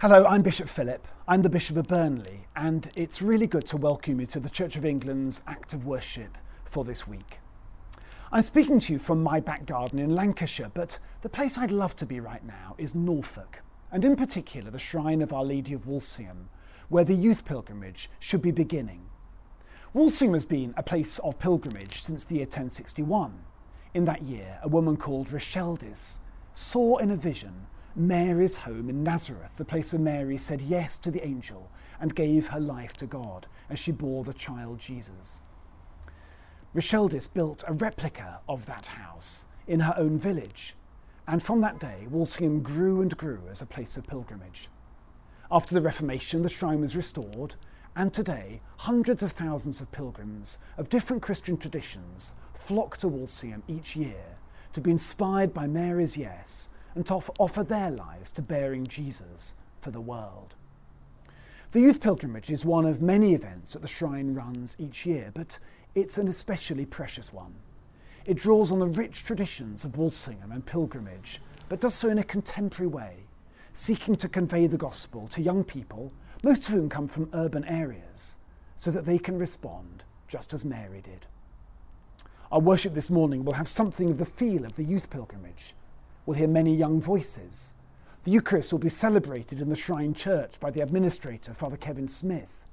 Hello, I'm Bishop Philip. I'm the Bishop of Burnley, and it's really good to welcome you to the Church of England's Act of Worship for this week. I'm speaking to you from my back garden in Lancashire, but the place I'd love to be right now is Norfolk, and in particular the shrine of Our Lady of Walsingham, where the youth pilgrimage should be beginning. Walsingham has been a place of pilgrimage since the year 1061. In that year, a woman called Richeldis saw in a vision Mary's home in Nazareth, the place where Mary said yes to the angel and gave her life to God as she bore the child Jesus. Richeldis built a replica of that house in her own village, and from that day, Walsingham grew and grew as a place of pilgrimage. After the Reformation, the shrine was restored, and today, hundreds of thousands of pilgrims of different Christian traditions flock to Walsingham each year to be inspired by Mary's yes and to offer their lives to bearing Jesus for the world. The youth pilgrimage is one of many events that the shrine runs each year, but it's an especially precious one. It draws on the rich traditions of Walsingham and pilgrimage, but does so in a contemporary way, seeking to convey the gospel to young people, most of whom come from urban areas, so that they can respond just as Mary did. Our worship this morning will have something of the feel of the youth pilgrimage, will hear many young voices. The Eucharist will be celebrated in the Shrine Church by the administrator, Father Kevin Smith.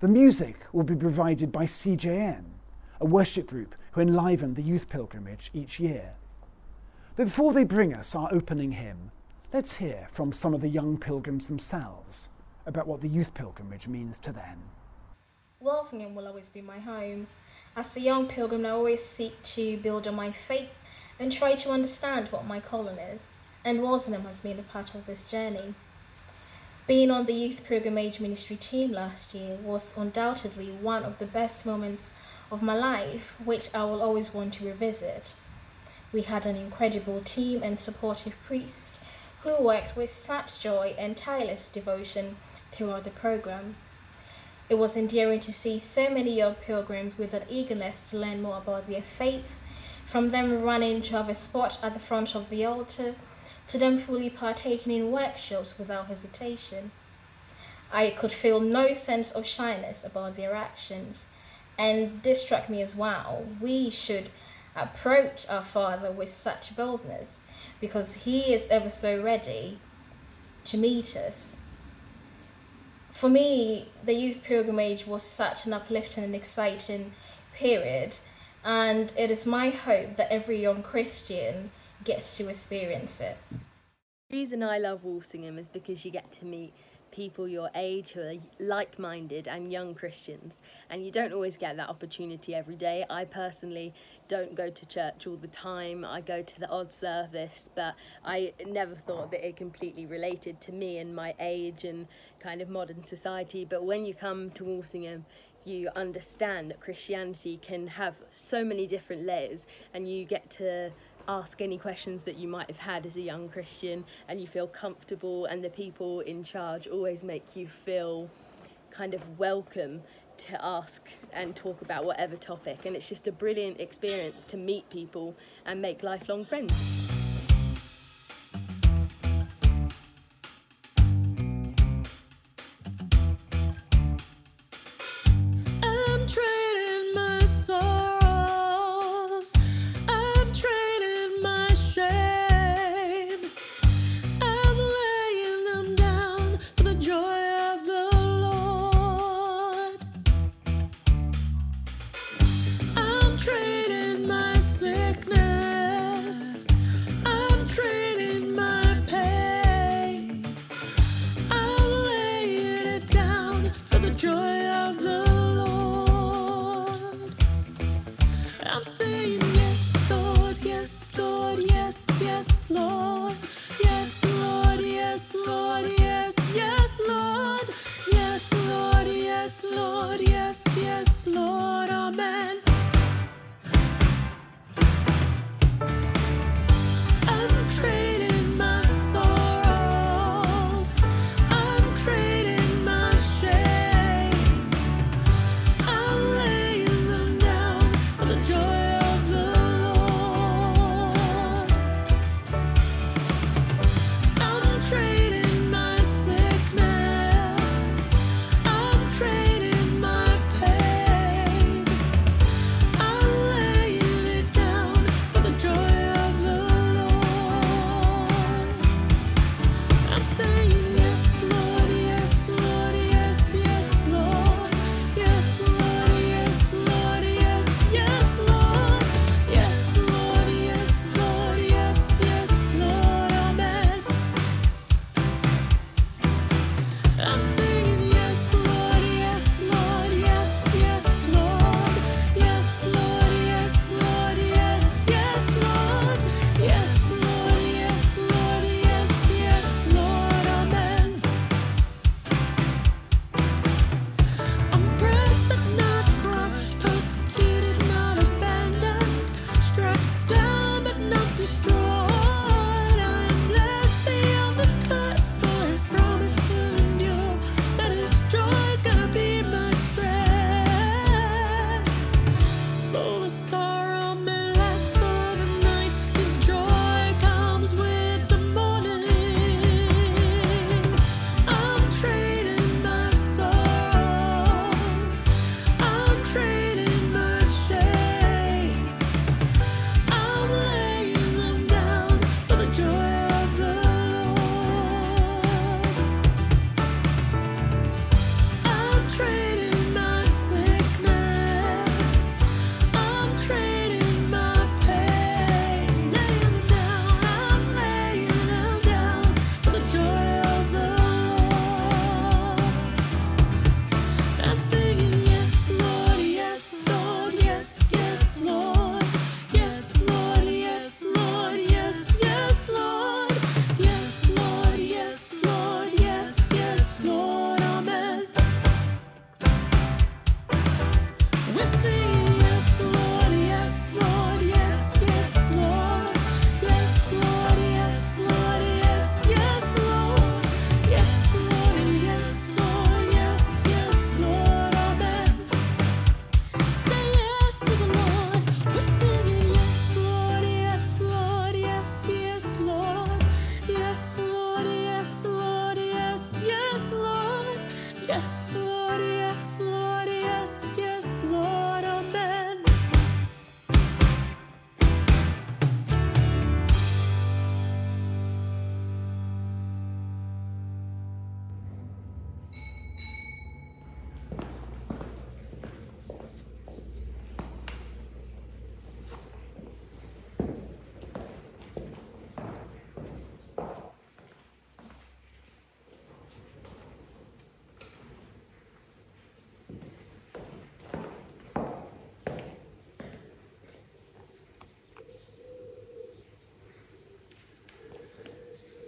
The music will be provided by CJM, a worship group who enliven the youth pilgrimage each year. But before they bring us our opening hymn, let's hear from some of the young pilgrims themselves about what the youth pilgrimage means to them. Walsingham will always be my home. As a young pilgrim, I always seek to build on my faith and try to understand what my calling is, and Walsingham has been a part of this journey. Being on the Youth Pilgrimage Ministry team last year was undoubtedly one of the best moments of my life, which I will always want to revisit. We had an incredible team and supportive priest who worked with such joy and tireless devotion throughout the program. It was endearing to see so many young pilgrims with an eagerness to learn more about their faith from them running to have a spot at the front of the altar, to them fully partaking in workshops without hesitation. I could feel no sense of shyness about their actions, and this struck me as wow, we should approach our Father with such boldness because He is ever so ready to meet us. For me, the youth pilgrimage was such an uplifting and exciting period and it is my hope that every young Christian gets to experience it. The reason I love Walsingham is because you get to meet people your age who are like minded and young Christians, and you don't always get that opportunity every day. I personally don't go to church all the time, I go to the odd service, but I never thought that it completely related to me and my age and kind of modern society. But when you come to Walsingham, you understand that Christianity can have so many different layers and you get to ask any questions that you might have had as a young Christian and you feel comfortable and the people in charge always make you feel kind of welcome to ask and talk about whatever topic and it's just a brilliant experience to meet people and make lifelong friends.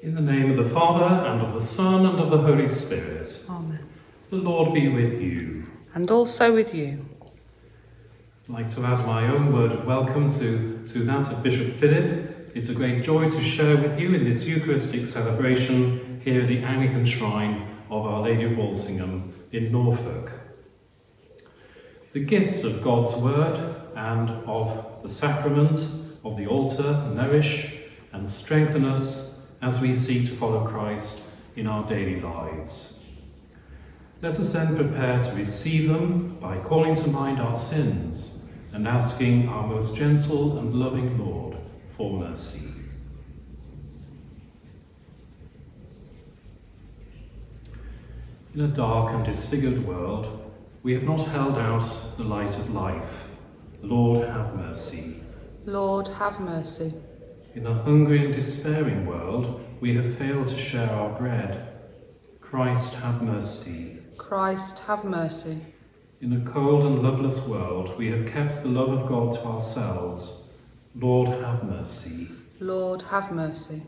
In the name of the Father, and of the Son, and of the Holy Spirit. Amen. The Lord be with you. And also with you. I'd like to add my own word of welcome to, to that of Bishop Philip. It's a great joy to share with you in this Eucharistic celebration here at the Anglican Shrine of Our Lady of Walsingham in Norfolk. The gifts of God's Word and of the sacrament of the altar nourish and strengthen us as we seek to follow Christ in our daily lives. Let us then prepare to receive them by calling to mind our sins and asking our most gentle and loving Lord for mercy. In a dark and disfigured world, we have not held out the light of life. Lord, have mercy. Lord, have mercy. In a hungry and despairing world, we have failed to share our bread. Christ, have mercy. Christ, have mercy. In a cold and loveless world, we have kept the love of God to ourselves. Lord, have mercy. Lord, have mercy.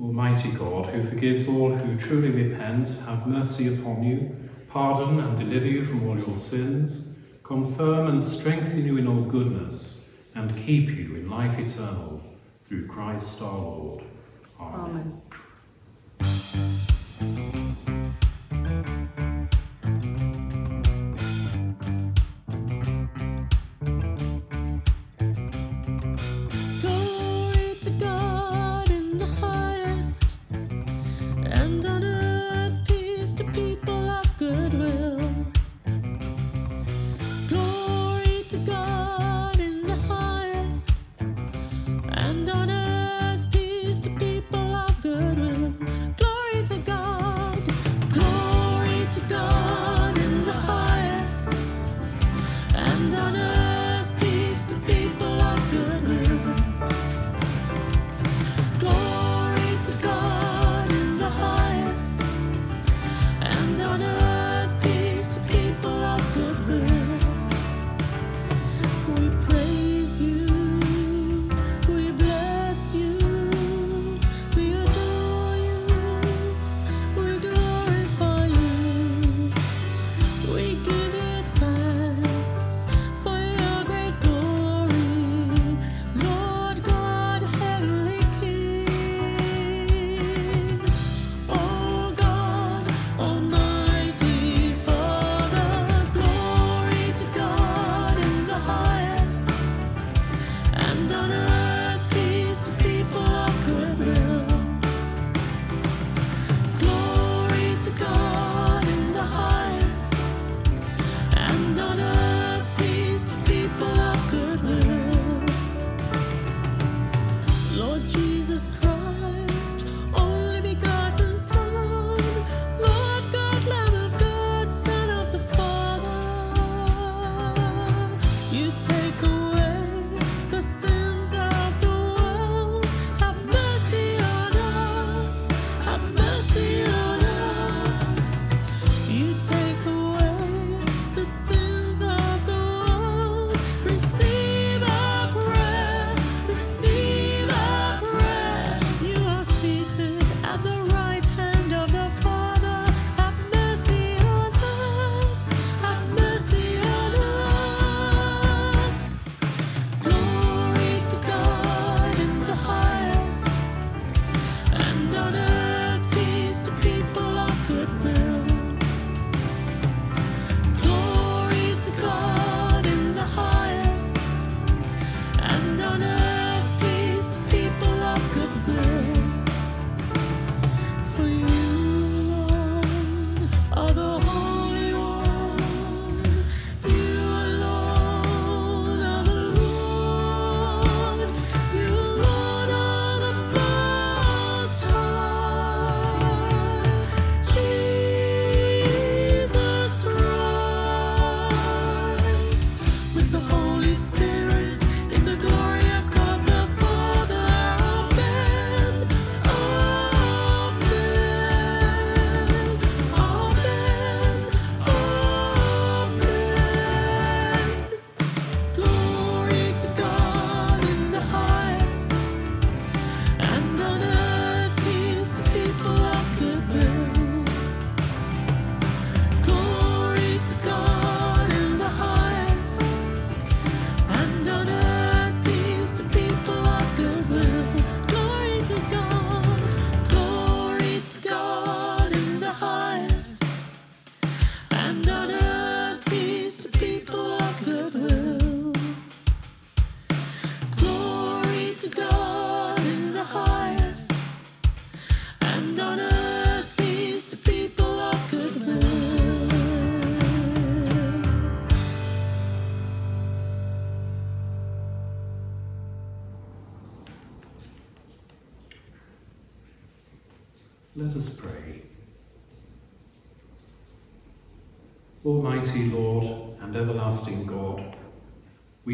Almighty God, who forgives all who truly repent, have mercy upon you, pardon and deliver you from all your sins, confirm and strengthen you in all goodness, and keep you in life eternal through Christ our Lord. Amen. Amen.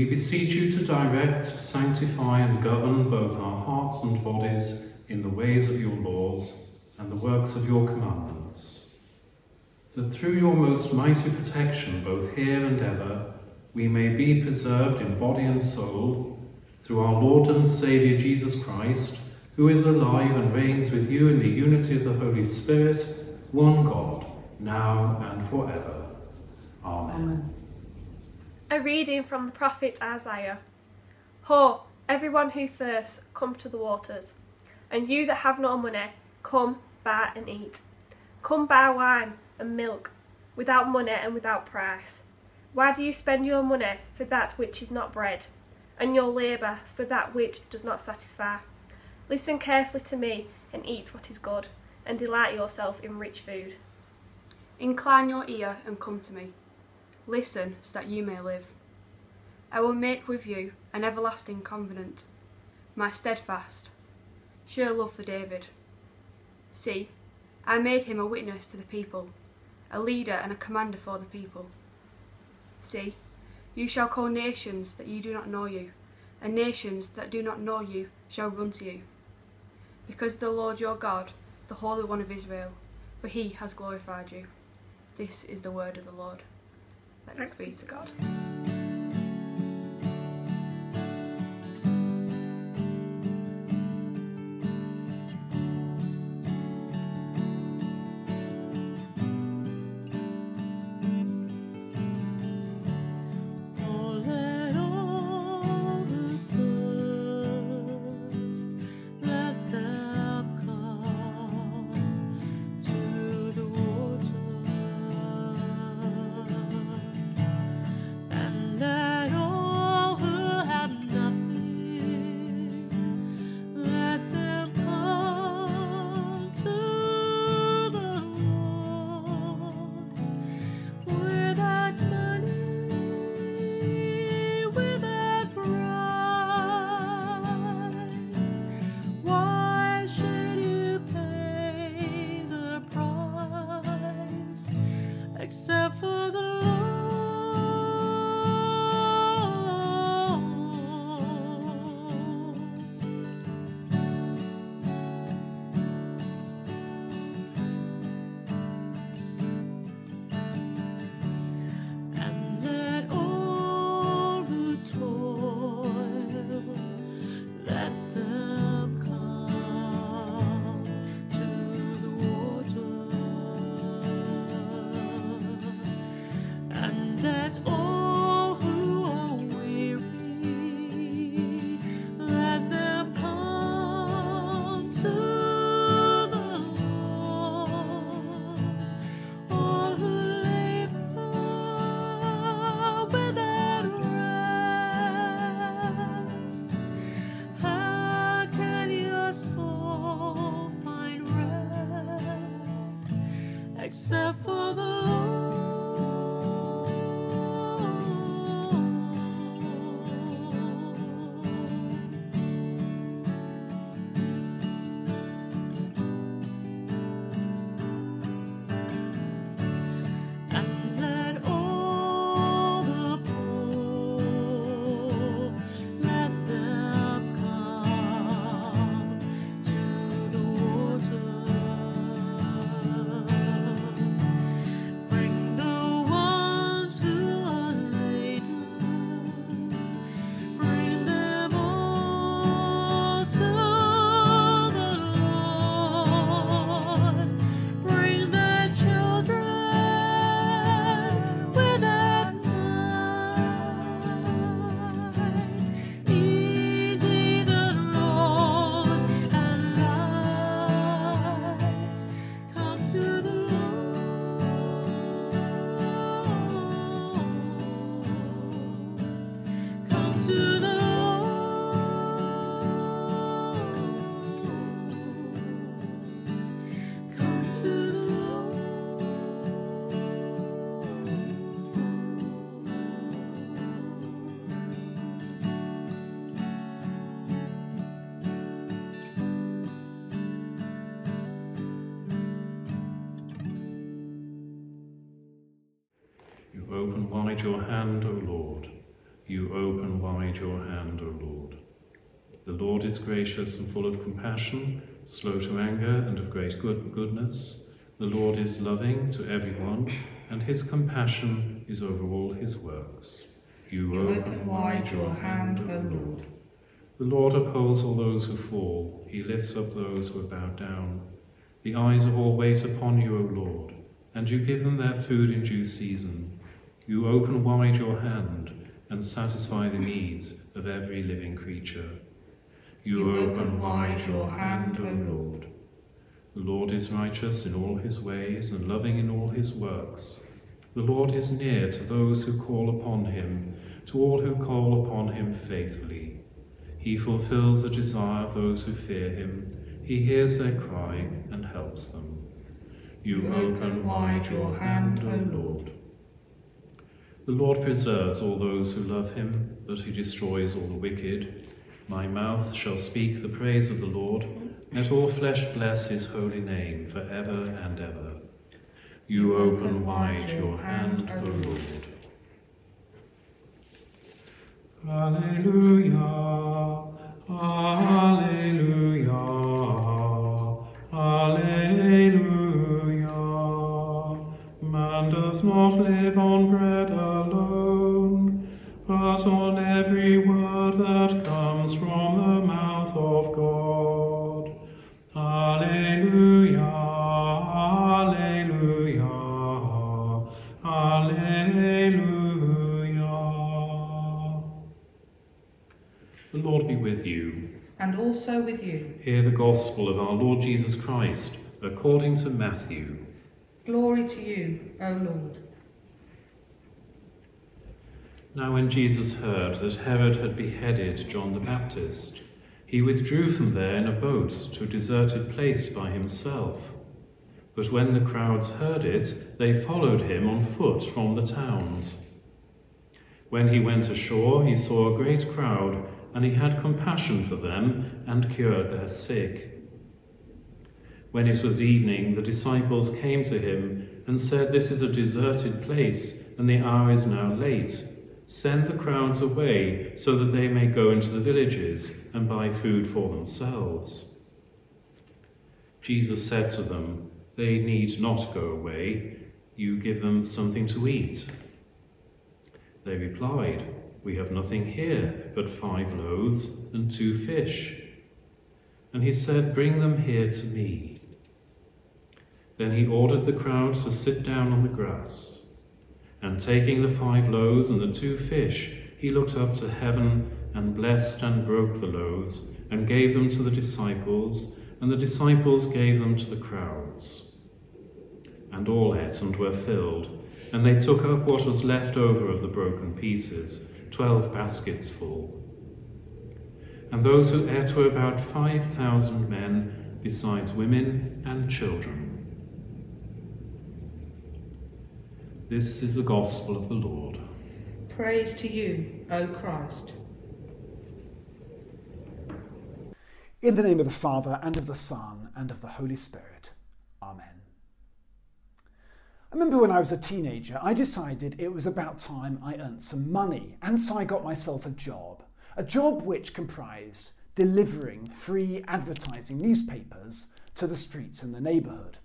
We beseech you to direct, sanctify, and govern both our hearts and bodies in the ways of your laws and the works of your commandments, that through your most mighty protection, both here and ever, we may be preserved in body and soul through our Lord and Saviour Jesus Christ, who is alive and reigns with you in the unity of the Holy Spirit, one God, now and forever. Amen. Amen. A reading from the prophet Isaiah. Ho, everyone who thirsts, come to the waters. And you that have no money, come, buy and eat. Come buy wine and milk, without money and without price. Why do you spend your money for that which is not bread, and your labour for that which does not satisfy? Listen carefully to me and eat what is good, and delight yourself in rich food. Incline your ear and come to me. Listen so that you may live. I will make with you an everlasting covenant, my steadfast, sure love for David. See, I made him a witness to the people, a leader and a commander for the people. See, you shall call nations that you do not know you, and nations that do not know you shall run to you. Because the Lord your God, the Holy One of Israel, for he has glorified you. This is the word of the Lord. Thanks be to God. Open wide your hand, O Lord. You open wide your hand, O Lord. The Lord is gracious and full of compassion, slow to anger and of great good- goodness. The Lord is loving to everyone, and his compassion is over all his works. You, open wide your hand, O Lord. The Lord upholds all those who fall, he lifts up those who are bowed down. The eyes of all wait upon you, O Lord, and you give them their food in due season. You open wide your hand and satisfy the needs of every living creature. You, open wide your hand, O Lord. The Lord is righteous in all his ways and loving in all his works. The Lord is near to those who call upon him, to all who call upon him faithfully. He fulfills the desire of those who fear him. He hears their cry and helps them. You open wide your hand, O Lord. The Lord preserves all those who love him, but he destroys all the wicked. My mouth shall speak the praise of the Lord. Let all flesh bless his holy name for ever and ever. You open wide your hand, O Lord. Alleluia, Alleluia. Does not live on bread alone, but on every word that comes from the mouth of God. Alleluia, Alleluia, Alleluia. The Lord be with you. and also with you. Hear the gospel of our Lord Jesus Christ according to Matthew. Glory to you, O Lord. Now, when Jesus heard that Herod had beheaded John the Baptist, he withdrew from there in a boat to a deserted place by himself. But when the crowds heard it, they followed him on foot from the towns. When he went ashore, he saw a great crowd, and he had compassion for them and cured their sick. When it was evening, the disciples came to him and said, This is a deserted place, and the hour is now late. Send the crowds away so that they may go into the villages and buy food for themselves. Jesus said to them, They need not go away. You give them something to eat. They replied, We have nothing here but five loaves and two fish. And he said, Bring them here to me. Then he ordered the crowds to sit down on the grass. And taking the five loaves and the two fish, he looked up to heaven and blessed and broke the loaves and gave them to the disciples, and the disciples gave them to the crowds. And all ate and were filled, and they took up what was left over of the broken pieces, twelve baskets full. And those who ate were about five thousand men, besides women and children. This is the gospel of the Lord. Praise to you, O Christ. In the name of the Father, and of the Son, and of the Holy Spirit. Amen. I remember when I was a teenager, I decided it was about time I earned some money, and so I got myself a job. A job which comprised delivering free advertising newspapers to the streets in the neighbourhood.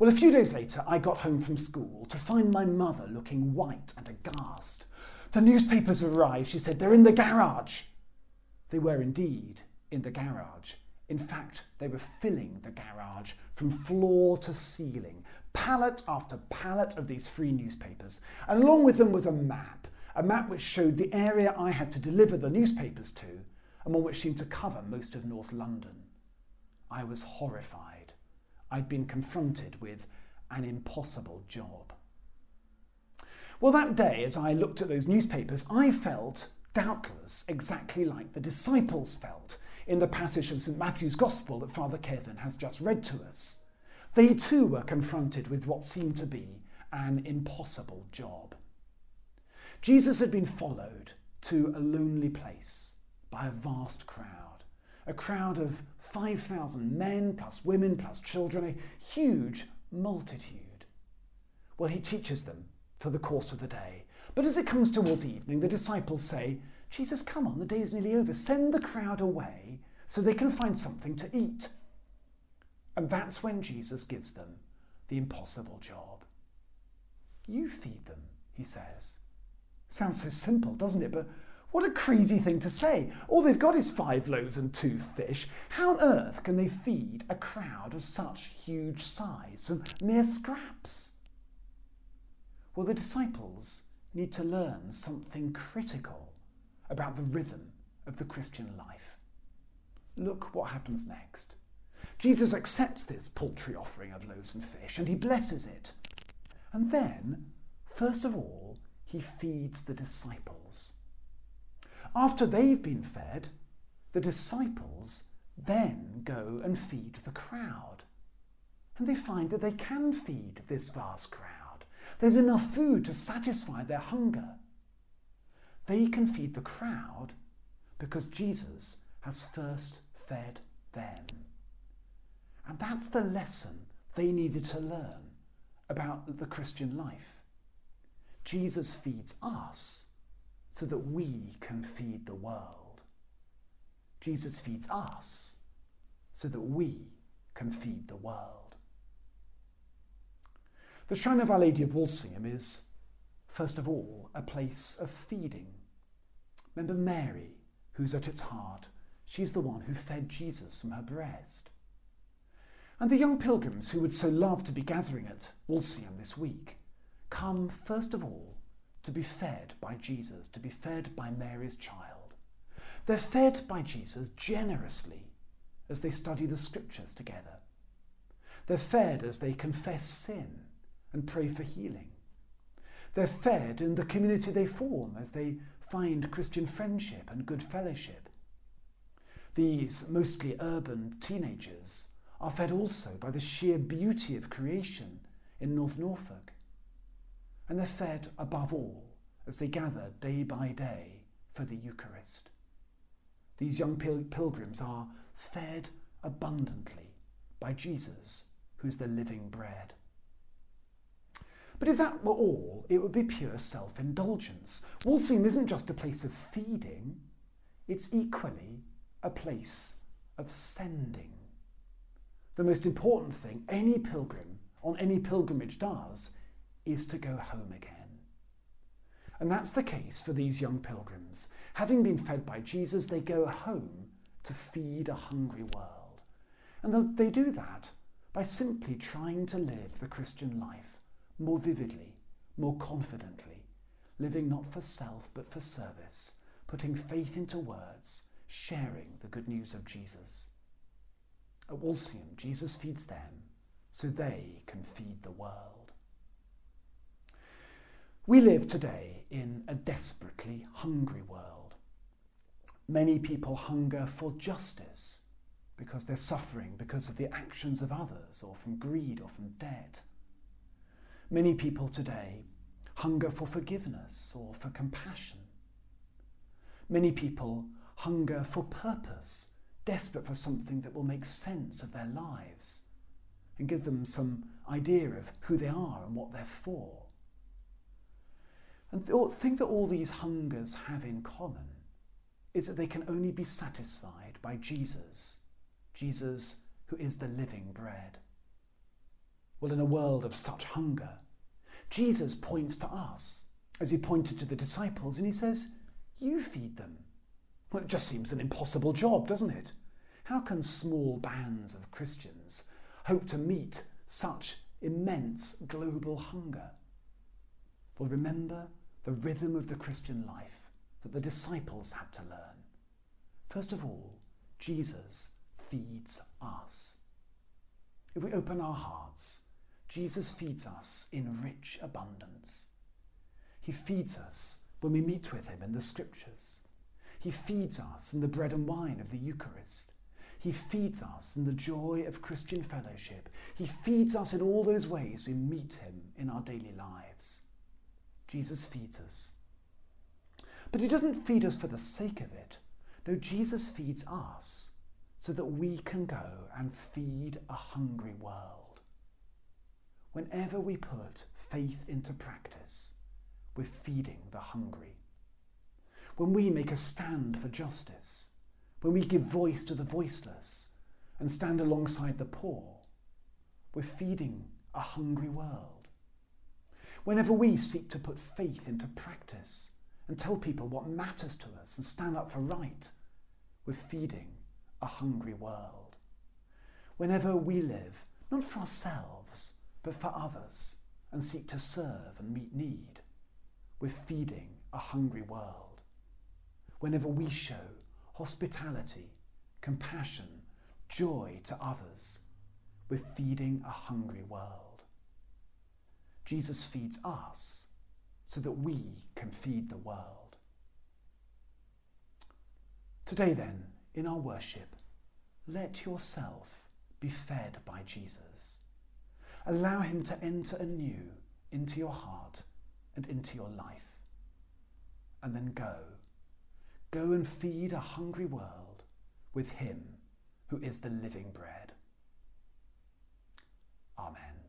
Well, a few days later, I got home from school to find my mother looking white and aghast. The newspapers arrived, she said, they're in the garage. They were indeed in the garage. In fact, they were filling the garage from floor to ceiling, pallet after pallet of these free newspapers. And along with them was a map, a map which showed the area I had to deliver the newspapers to, and one which seemed to cover most of North London. I was horrified. I'd been confronted with an impossible job. Well, that day, as I looked at those newspapers, I felt, doubtless, exactly like the disciples felt in the passage of St. Matthew's Gospel that Father Kevin has just read to us. They too were confronted with what seemed to be an impossible job. Jesus had been followed to a lonely place by a vast crowd, a crowd of 5,000 men plus women plus children, a huge multitude. Well, he teaches them for the course of the day. But as it comes towards evening, the disciples say, Jesus, come on, the day's nearly over. Send the crowd away so they can find something to eat. And that's when Jesus gives them the impossible job. You feed them, he says. Sounds so simple, doesn't it? But what a crazy thing to say. All they've got is five loaves and two fish. How on earth can they feed a crowd of such huge size, some mere scraps? Well, the disciples need to learn something critical about the rhythm of the Christian life. Look what happens next. Jesus accepts this paltry offering of loaves and fish and he blesses it. And then, first of all, he feeds the disciples. After they've been fed, the disciples then go and feed the crowd. And they find that they can feed this vast crowd. There's enough food to satisfy their hunger. They can feed the crowd because Jesus has first fed them. And that's the lesson they needed to learn about the Christian life. Jesus feeds us so that we can feed the world. Jesus feeds us so that we can feed the world. The Shrine of Our Lady of Walsingham is, first of all, a place of feeding. Remember Mary, who's at its heart. She's the one who fed Jesus from her breast. And the young pilgrims who would so love to be gathering at Walsingham this week come, first of all, to be fed by Jesus, to be fed by Mary's child. They're fed by Jesus generously as they study the scriptures together. They're fed as they confess sin and pray for healing. They're fed in the community they form as they find Christian friendship and good fellowship. These mostly urban teenagers are fed also by the sheer beauty of creation in North Norfolk. And they're fed above all as they gather day by day for the Eucharist. These young pil- pilgrims are fed abundantly by Jesus, who's the living bread. But if that were all, it would be pure self indulgence. Walsingham isn't just a place of feeding, it's equally a place of sending. The most important thing any pilgrim on any pilgrimage does is to go home again. And that's the case for these young pilgrims. Having been fed by Jesus, they go home to feed a hungry world. And they do that by simply trying to live the Christian life more vividly, more confidently, living not for self but for service, putting faith into words, sharing the good news of Jesus. At Walsingham, Jesus feeds them so they can feed the world. We live today in a desperately hungry world. Many people hunger for justice because they're suffering because of the actions of others or from greed or from debt. Many people today hunger for forgiveness or for compassion. Many people hunger for purpose, desperate for something that will make sense of their lives and give them some idea of who they are and what they're for. And the thing that all these hungers have in common is that they can only be satisfied by Jesus, Jesus who is the living bread. Well, in a world of such hunger, Jesus points to us as he pointed to the disciples and he says, You feed them. Well, it just seems an impossible job, doesn't it? How can small bands of Christians hope to meet such immense global hunger? Well, remember the rhythm of the Christian life that the disciples had to learn. First of all, Jesus feeds us. If we open our hearts, Jesus feeds us in rich abundance. He feeds us when we meet with Him in the Scriptures. He feeds us in the bread and wine of the Eucharist. He feeds us in the joy of Christian fellowship. He feeds us in all those ways we meet Him in our daily lives. Jesus feeds us. But He doesn't feed us for the sake of it. No, Jesus feeds us so that we can go and feed a hungry world. whenever we put faith into practice, we're feeding the hungry. When we make a stand for justice, when we give voice to the voiceless and stand alongside the poor, we're feeding a hungry world. Whenever we seek to put faith into practice and tell people what matters to us and stand up for right, we're feeding a hungry world. Whenever we live, not for ourselves, but for others, and seek to serve and meet need, we're feeding a hungry world. Whenever we show hospitality, compassion, joy to others, we're feeding a hungry world. Jesus feeds us so that we can feed the world. Today, then, in our worship, let yourself be fed by Jesus. Allow him to enter anew into your heart and into your life. And then go. Go and feed a hungry world with him who is the living bread. Amen.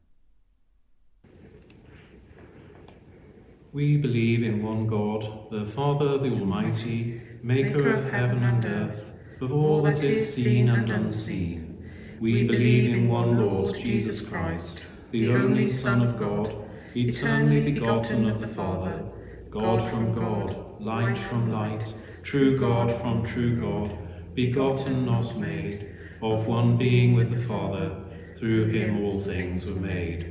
We believe in one God, the Father, the Almighty, maker of heaven and earth, of all that is seen and unseen. We believe in one Lord, Jesus Christ, the only Son of God, eternally begotten of the Father, God from God, light from light, true God from true God, begotten, not made, of one being with the Father, through him all things were made.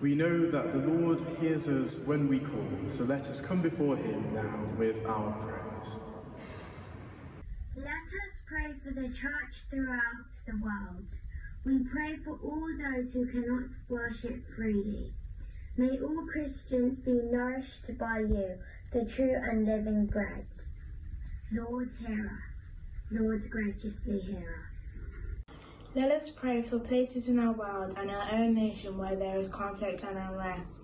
We know that the Lord hears us when we call, so let us come before him now with our prayers. Let us pray for the church throughout the world. We pray for all those who cannot worship freely. May all Christians be nourished by you, the true and living bread. Lord, hear us. Lord, graciously hear us. Let us pray for places in our world and our own nation where there is conflict and unrest.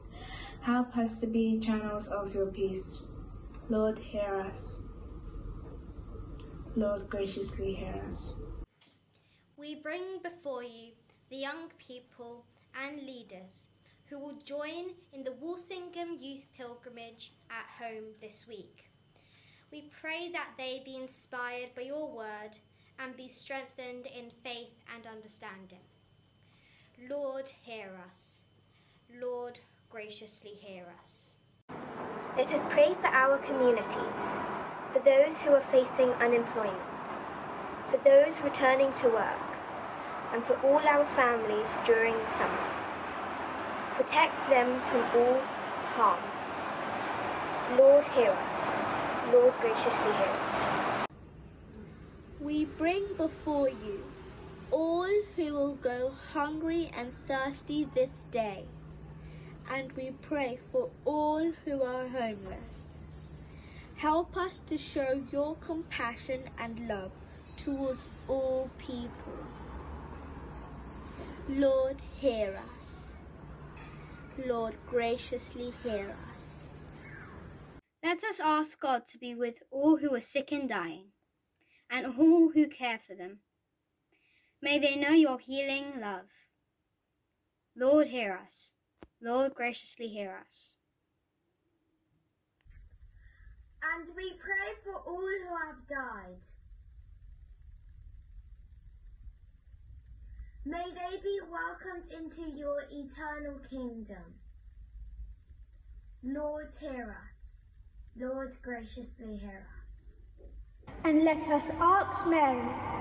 Help us to be channels of your peace. Lord, hear us. Lord, graciously hear us. We bring before you the young people and leaders who will join in the Walsingham Youth Pilgrimage at home this week. We pray that they be inspired by your word and be strengthened in faith and understanding. Lord, hear us. Lord, graciously hear us. Let us pray for our communities, for those who are facing unemployment, for those returning to work, and for all our families during the summer. Protect them from all harm. Lord, hear us. Lord, graciously hear us. We bring before you all who will go hungry and thirsty this day, and we pray for all who are homeless. Help us to show your compassion and love towards all people. Lord, hear us. Lord, graciously hear us. Let us ask God to be with all who are sick and dying, and all who care for them. May they know your healing love. Lord, hear us. Lord, graciously hear us. And we pray for all who have died. May they be welcomed into your eternal kingdom. Lord, hear us. Lord, graciously hear us. And let us ask Mary,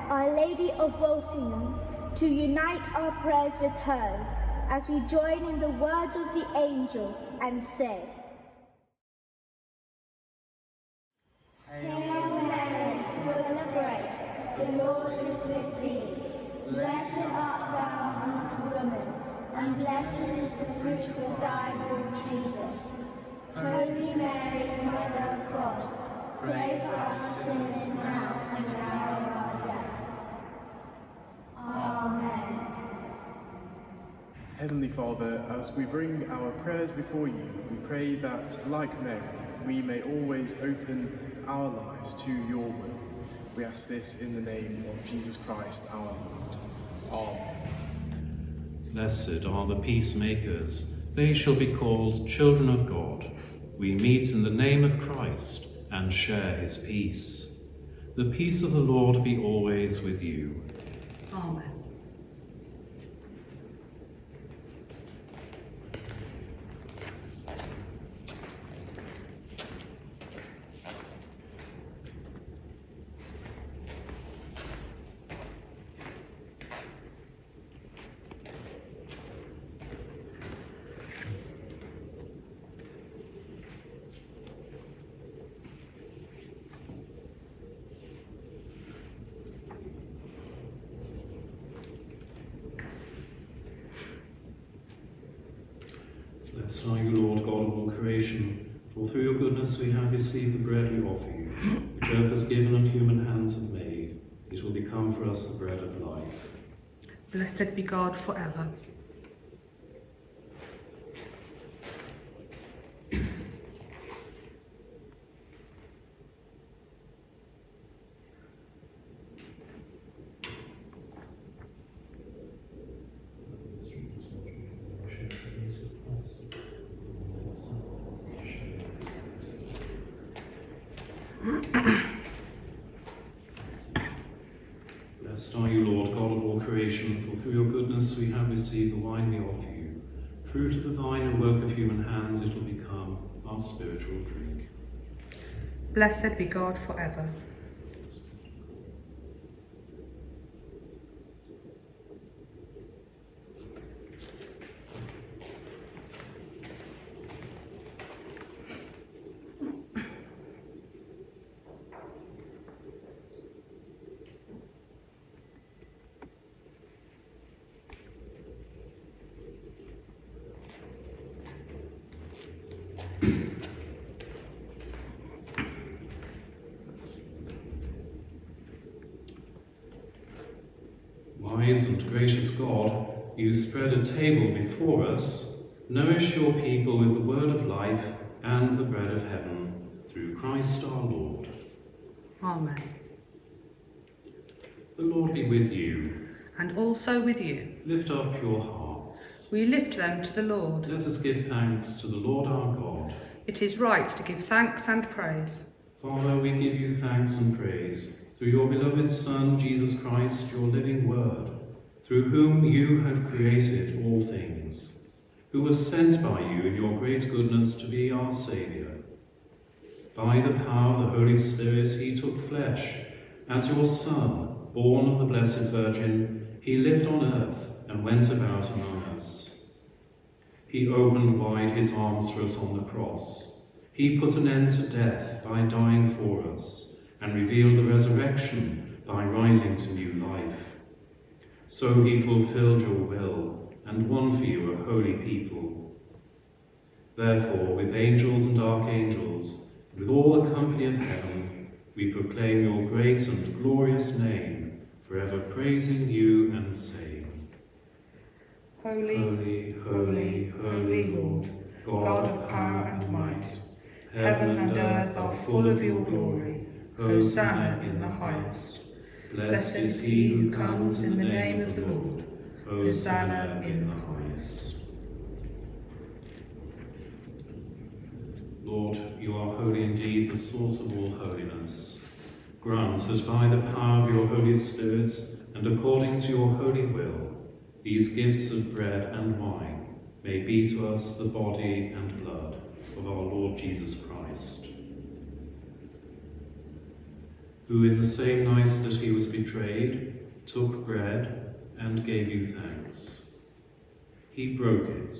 Our Lady of Walsingham, to unite our prayers with hers as we join in the words of the angel and say, Hail Mary, full of grace, the Lord is with thee. Blessed art thou amongst women, and blessed is the fruit of thy womb, Jesus. Holy Mary, Mother of God, pray for us sinners now and at the hour of our death. Amen. Heavenly Father, as we bring our prayers before you, we pray that, like Mary, we may always open our lives to your will. We ask this in the name of Jesus Christ our Lord. Amen. Blessed are the peacemakers, they shall be called children of God. We meet in the name of Christ and share his peace. The peace of the Lord be always with you. Amen. Blessed are you, Lord God of all creation, for through your goodness we have received the bread we offer you, which earth has given and human hands have made. It will become for us the bread of life. Blessed be God forever. Blessed are you, Lord God of all creation, for through your goodness we have received the wine we offer you. Fruit of the vine and work of human hands, it will become our spiritual drink. Blessed be God forever. Wise and gracious God, you spread a table before us. Nourish your people with the word of life and the bread of heaven, through Christ our Lord. Amen. The Lord be with you. And also with you. Lift up your hearts. We lift them to the Lord. Let us give thanks to the Lord our God. It is right to give thanks and praise. Father, we give you thanks and praise through your beloved Son, Jesus Christ, your living Word, through whom you have created all things, who was sent by you in your great goodness to be our Saviour. By the power of the Holy Spirit, he took flesh. As your Son, born of the Blessed Virgin, he lived on earth and went about among us. He opened wide his arms for us on the cross. He put an end to death by dying for us and revealed the resurrection by rising to new life. So he fulfilled your will and won for you a holy people. Therefore, with angels and archangels, and with all the company of heaven, we proclaim your great and glorious name, forever praising you and saying, Holy, Holy, holy, holy Lord, God of power and might, heaven and earth are full of your glory. Hosanna in the highest. Blessed is he who comes in the name of the Lord. Hosanna in the highest. Lord, you are holy indeed, the source of all holiness. Grant that by the power of your Holy Spirit and according to your holy will, these gifts of bread and wine may be to us the body and blood of our Lord Jesus Christ, who in the same night that he was betrayed took bread and gave you thanks. He broke it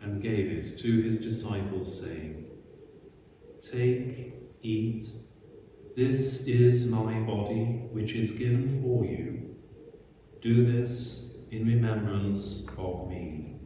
and gave it to his disciples, saying, Take, eat, this is my body which is given for you. Do this in remembrance of me.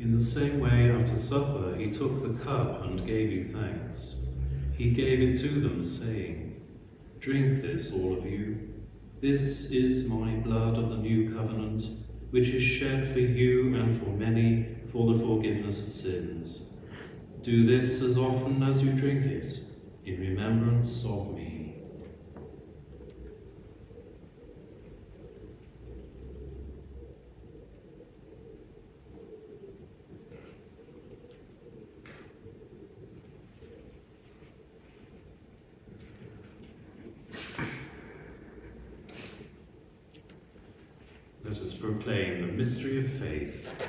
In the same way, after supper, he took the cup and gave you thanks. He gave it to them, saying, Drink this, all of you. This is my blood of the new covenant, which is shed for you and for many for the forgiveness of sins. Do this as often as you drink it, in remembrance of me. Let us proclaim the mystery of faith.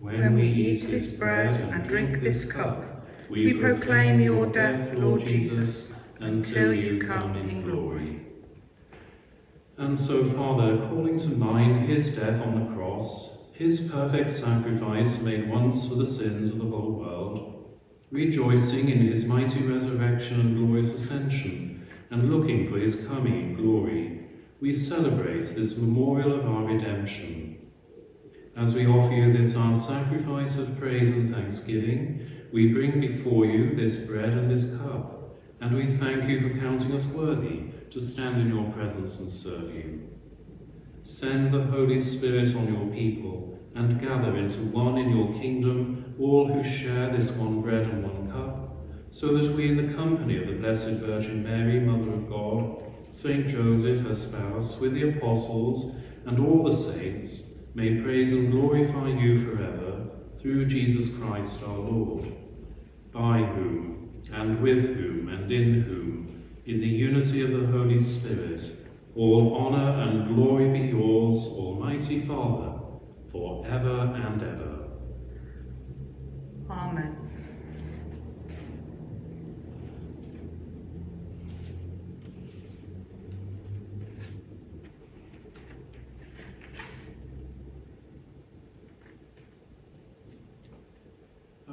When we eat this bread and drink this cup, we proclaim your death, Lord Jesus, until you come in glory. And so, Father, calling to mind his death on the cross, his perfect sacrifice made once for the sins of the whole world, rejoicing in his mighty resurrection and glorious ascension, and looking for his coming in glory, we celebrate this memorial of our redemption. As we offer you this our sacrifice of praise and thanksgiving, we bring before you this bread and this cup, and we thank you for counting us worthy to stand in your presence and serve you. Send the Holy Spirit on your people and gather into one in your kingdom all who share this one bread and one cup, so that we, in the company of the Blessed Virgin Mary, Mother of God, Saint Joseph, her spouse, with the apostles and all the saints, may praise and glorify you forever through Jesus Christ our Lord, by whom, and with whom, and in whom, in the unity of the Holy Spirit, all honour and glory be yours, Almighty Father, for ever and ever. Amen.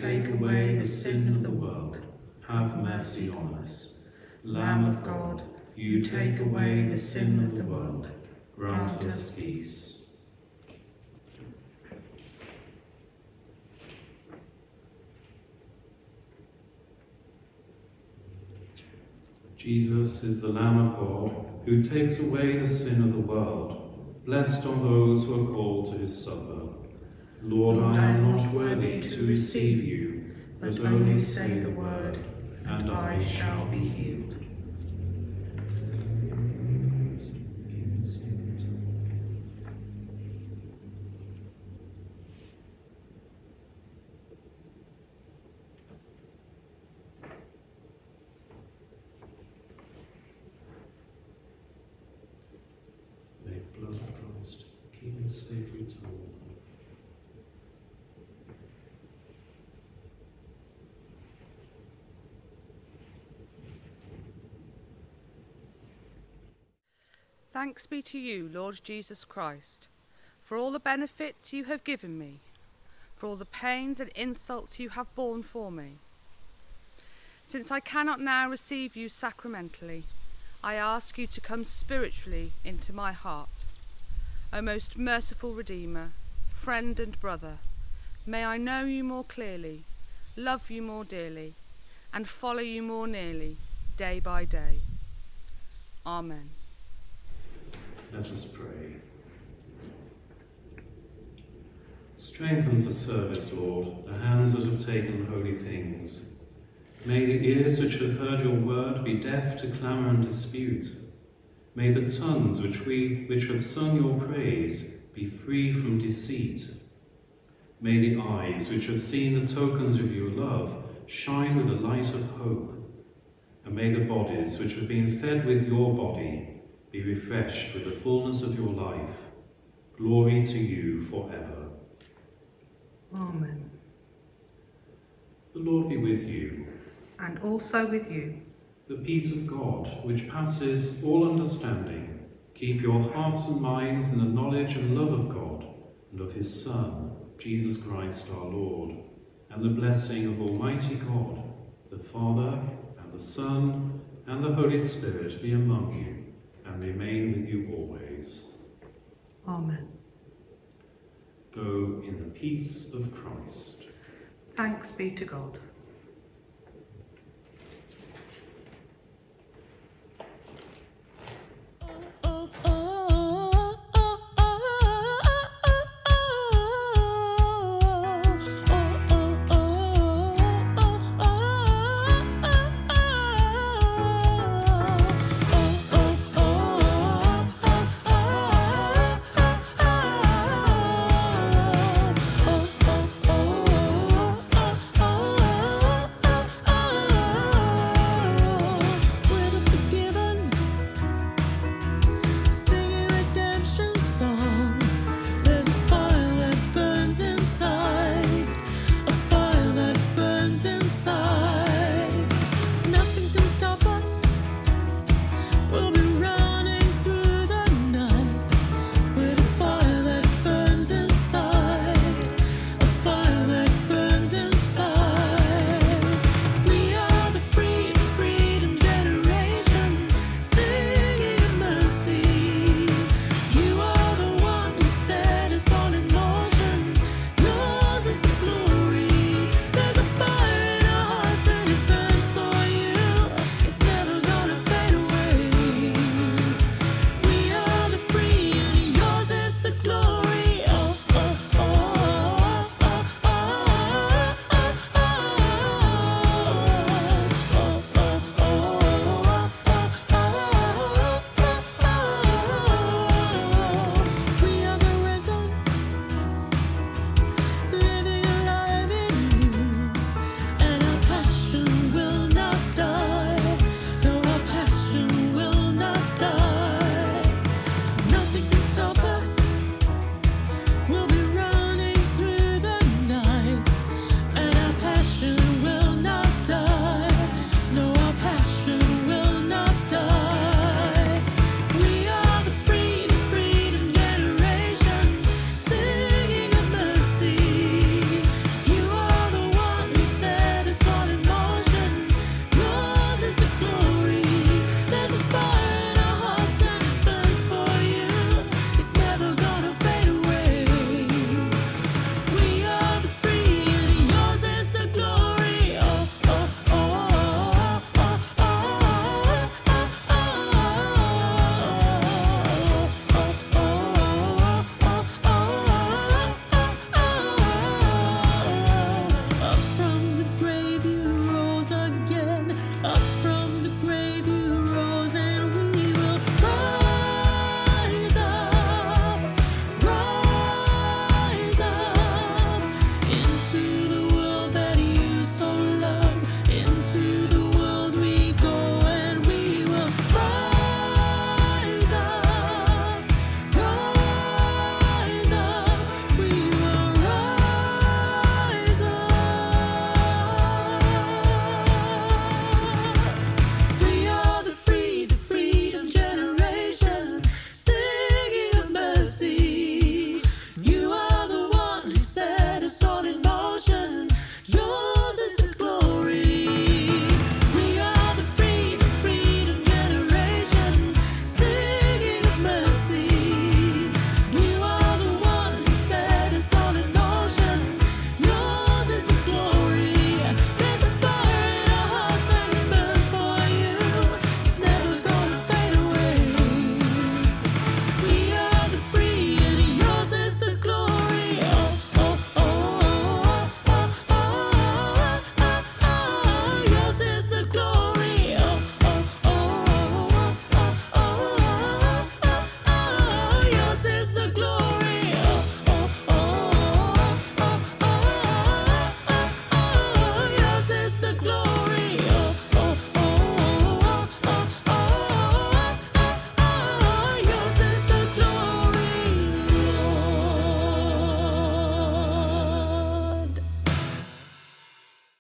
take away the sin of the world, have mercy on us. Lamb of God, you take away the sin of the world, grant us peace. Jesus is the Lamb of God who takes away the sin of the world. Blessed are those who are called to his supper. Lord, I am not worthy to receive you, but only say the word, and I shall be healed. Keep him safe return. Thanks be to you, Lord Jesus Christ, for all the benefits you have given me, for all the pains and insults you have borne for me. Since I cannot now receive you sacramentally, I ask you to come spiritually into my heart. O most merciful Redeemer, friend and brother, may I know you more clearly, love you more dearly, and follow you more nearly, day by day. Amen. Let us pray. Strengthen for service, Lord, the hands that have taken holy things. May the ears which have heard your word be deaf to clamour and dispute. May the tongues which we which have sung your praise be free from deceit. May the eyes which have seen the tokens of your love shine with the light of hope. And may the bodies which have been fed with your body be refreshed with the fullness of your life. Glory to you forever. Amen. The Lord be with you. And also with you. The peace of God, which passes all understanding, keep your hearts and minds in the knowledge and love of God and of his Son, Jesus Christ our Lord, and the blessing of Almighty God, the Father, and the Son, and the Holy Spirit be among you and remain with you always. Amen. Go in the peace of Christ. Thanks be to God.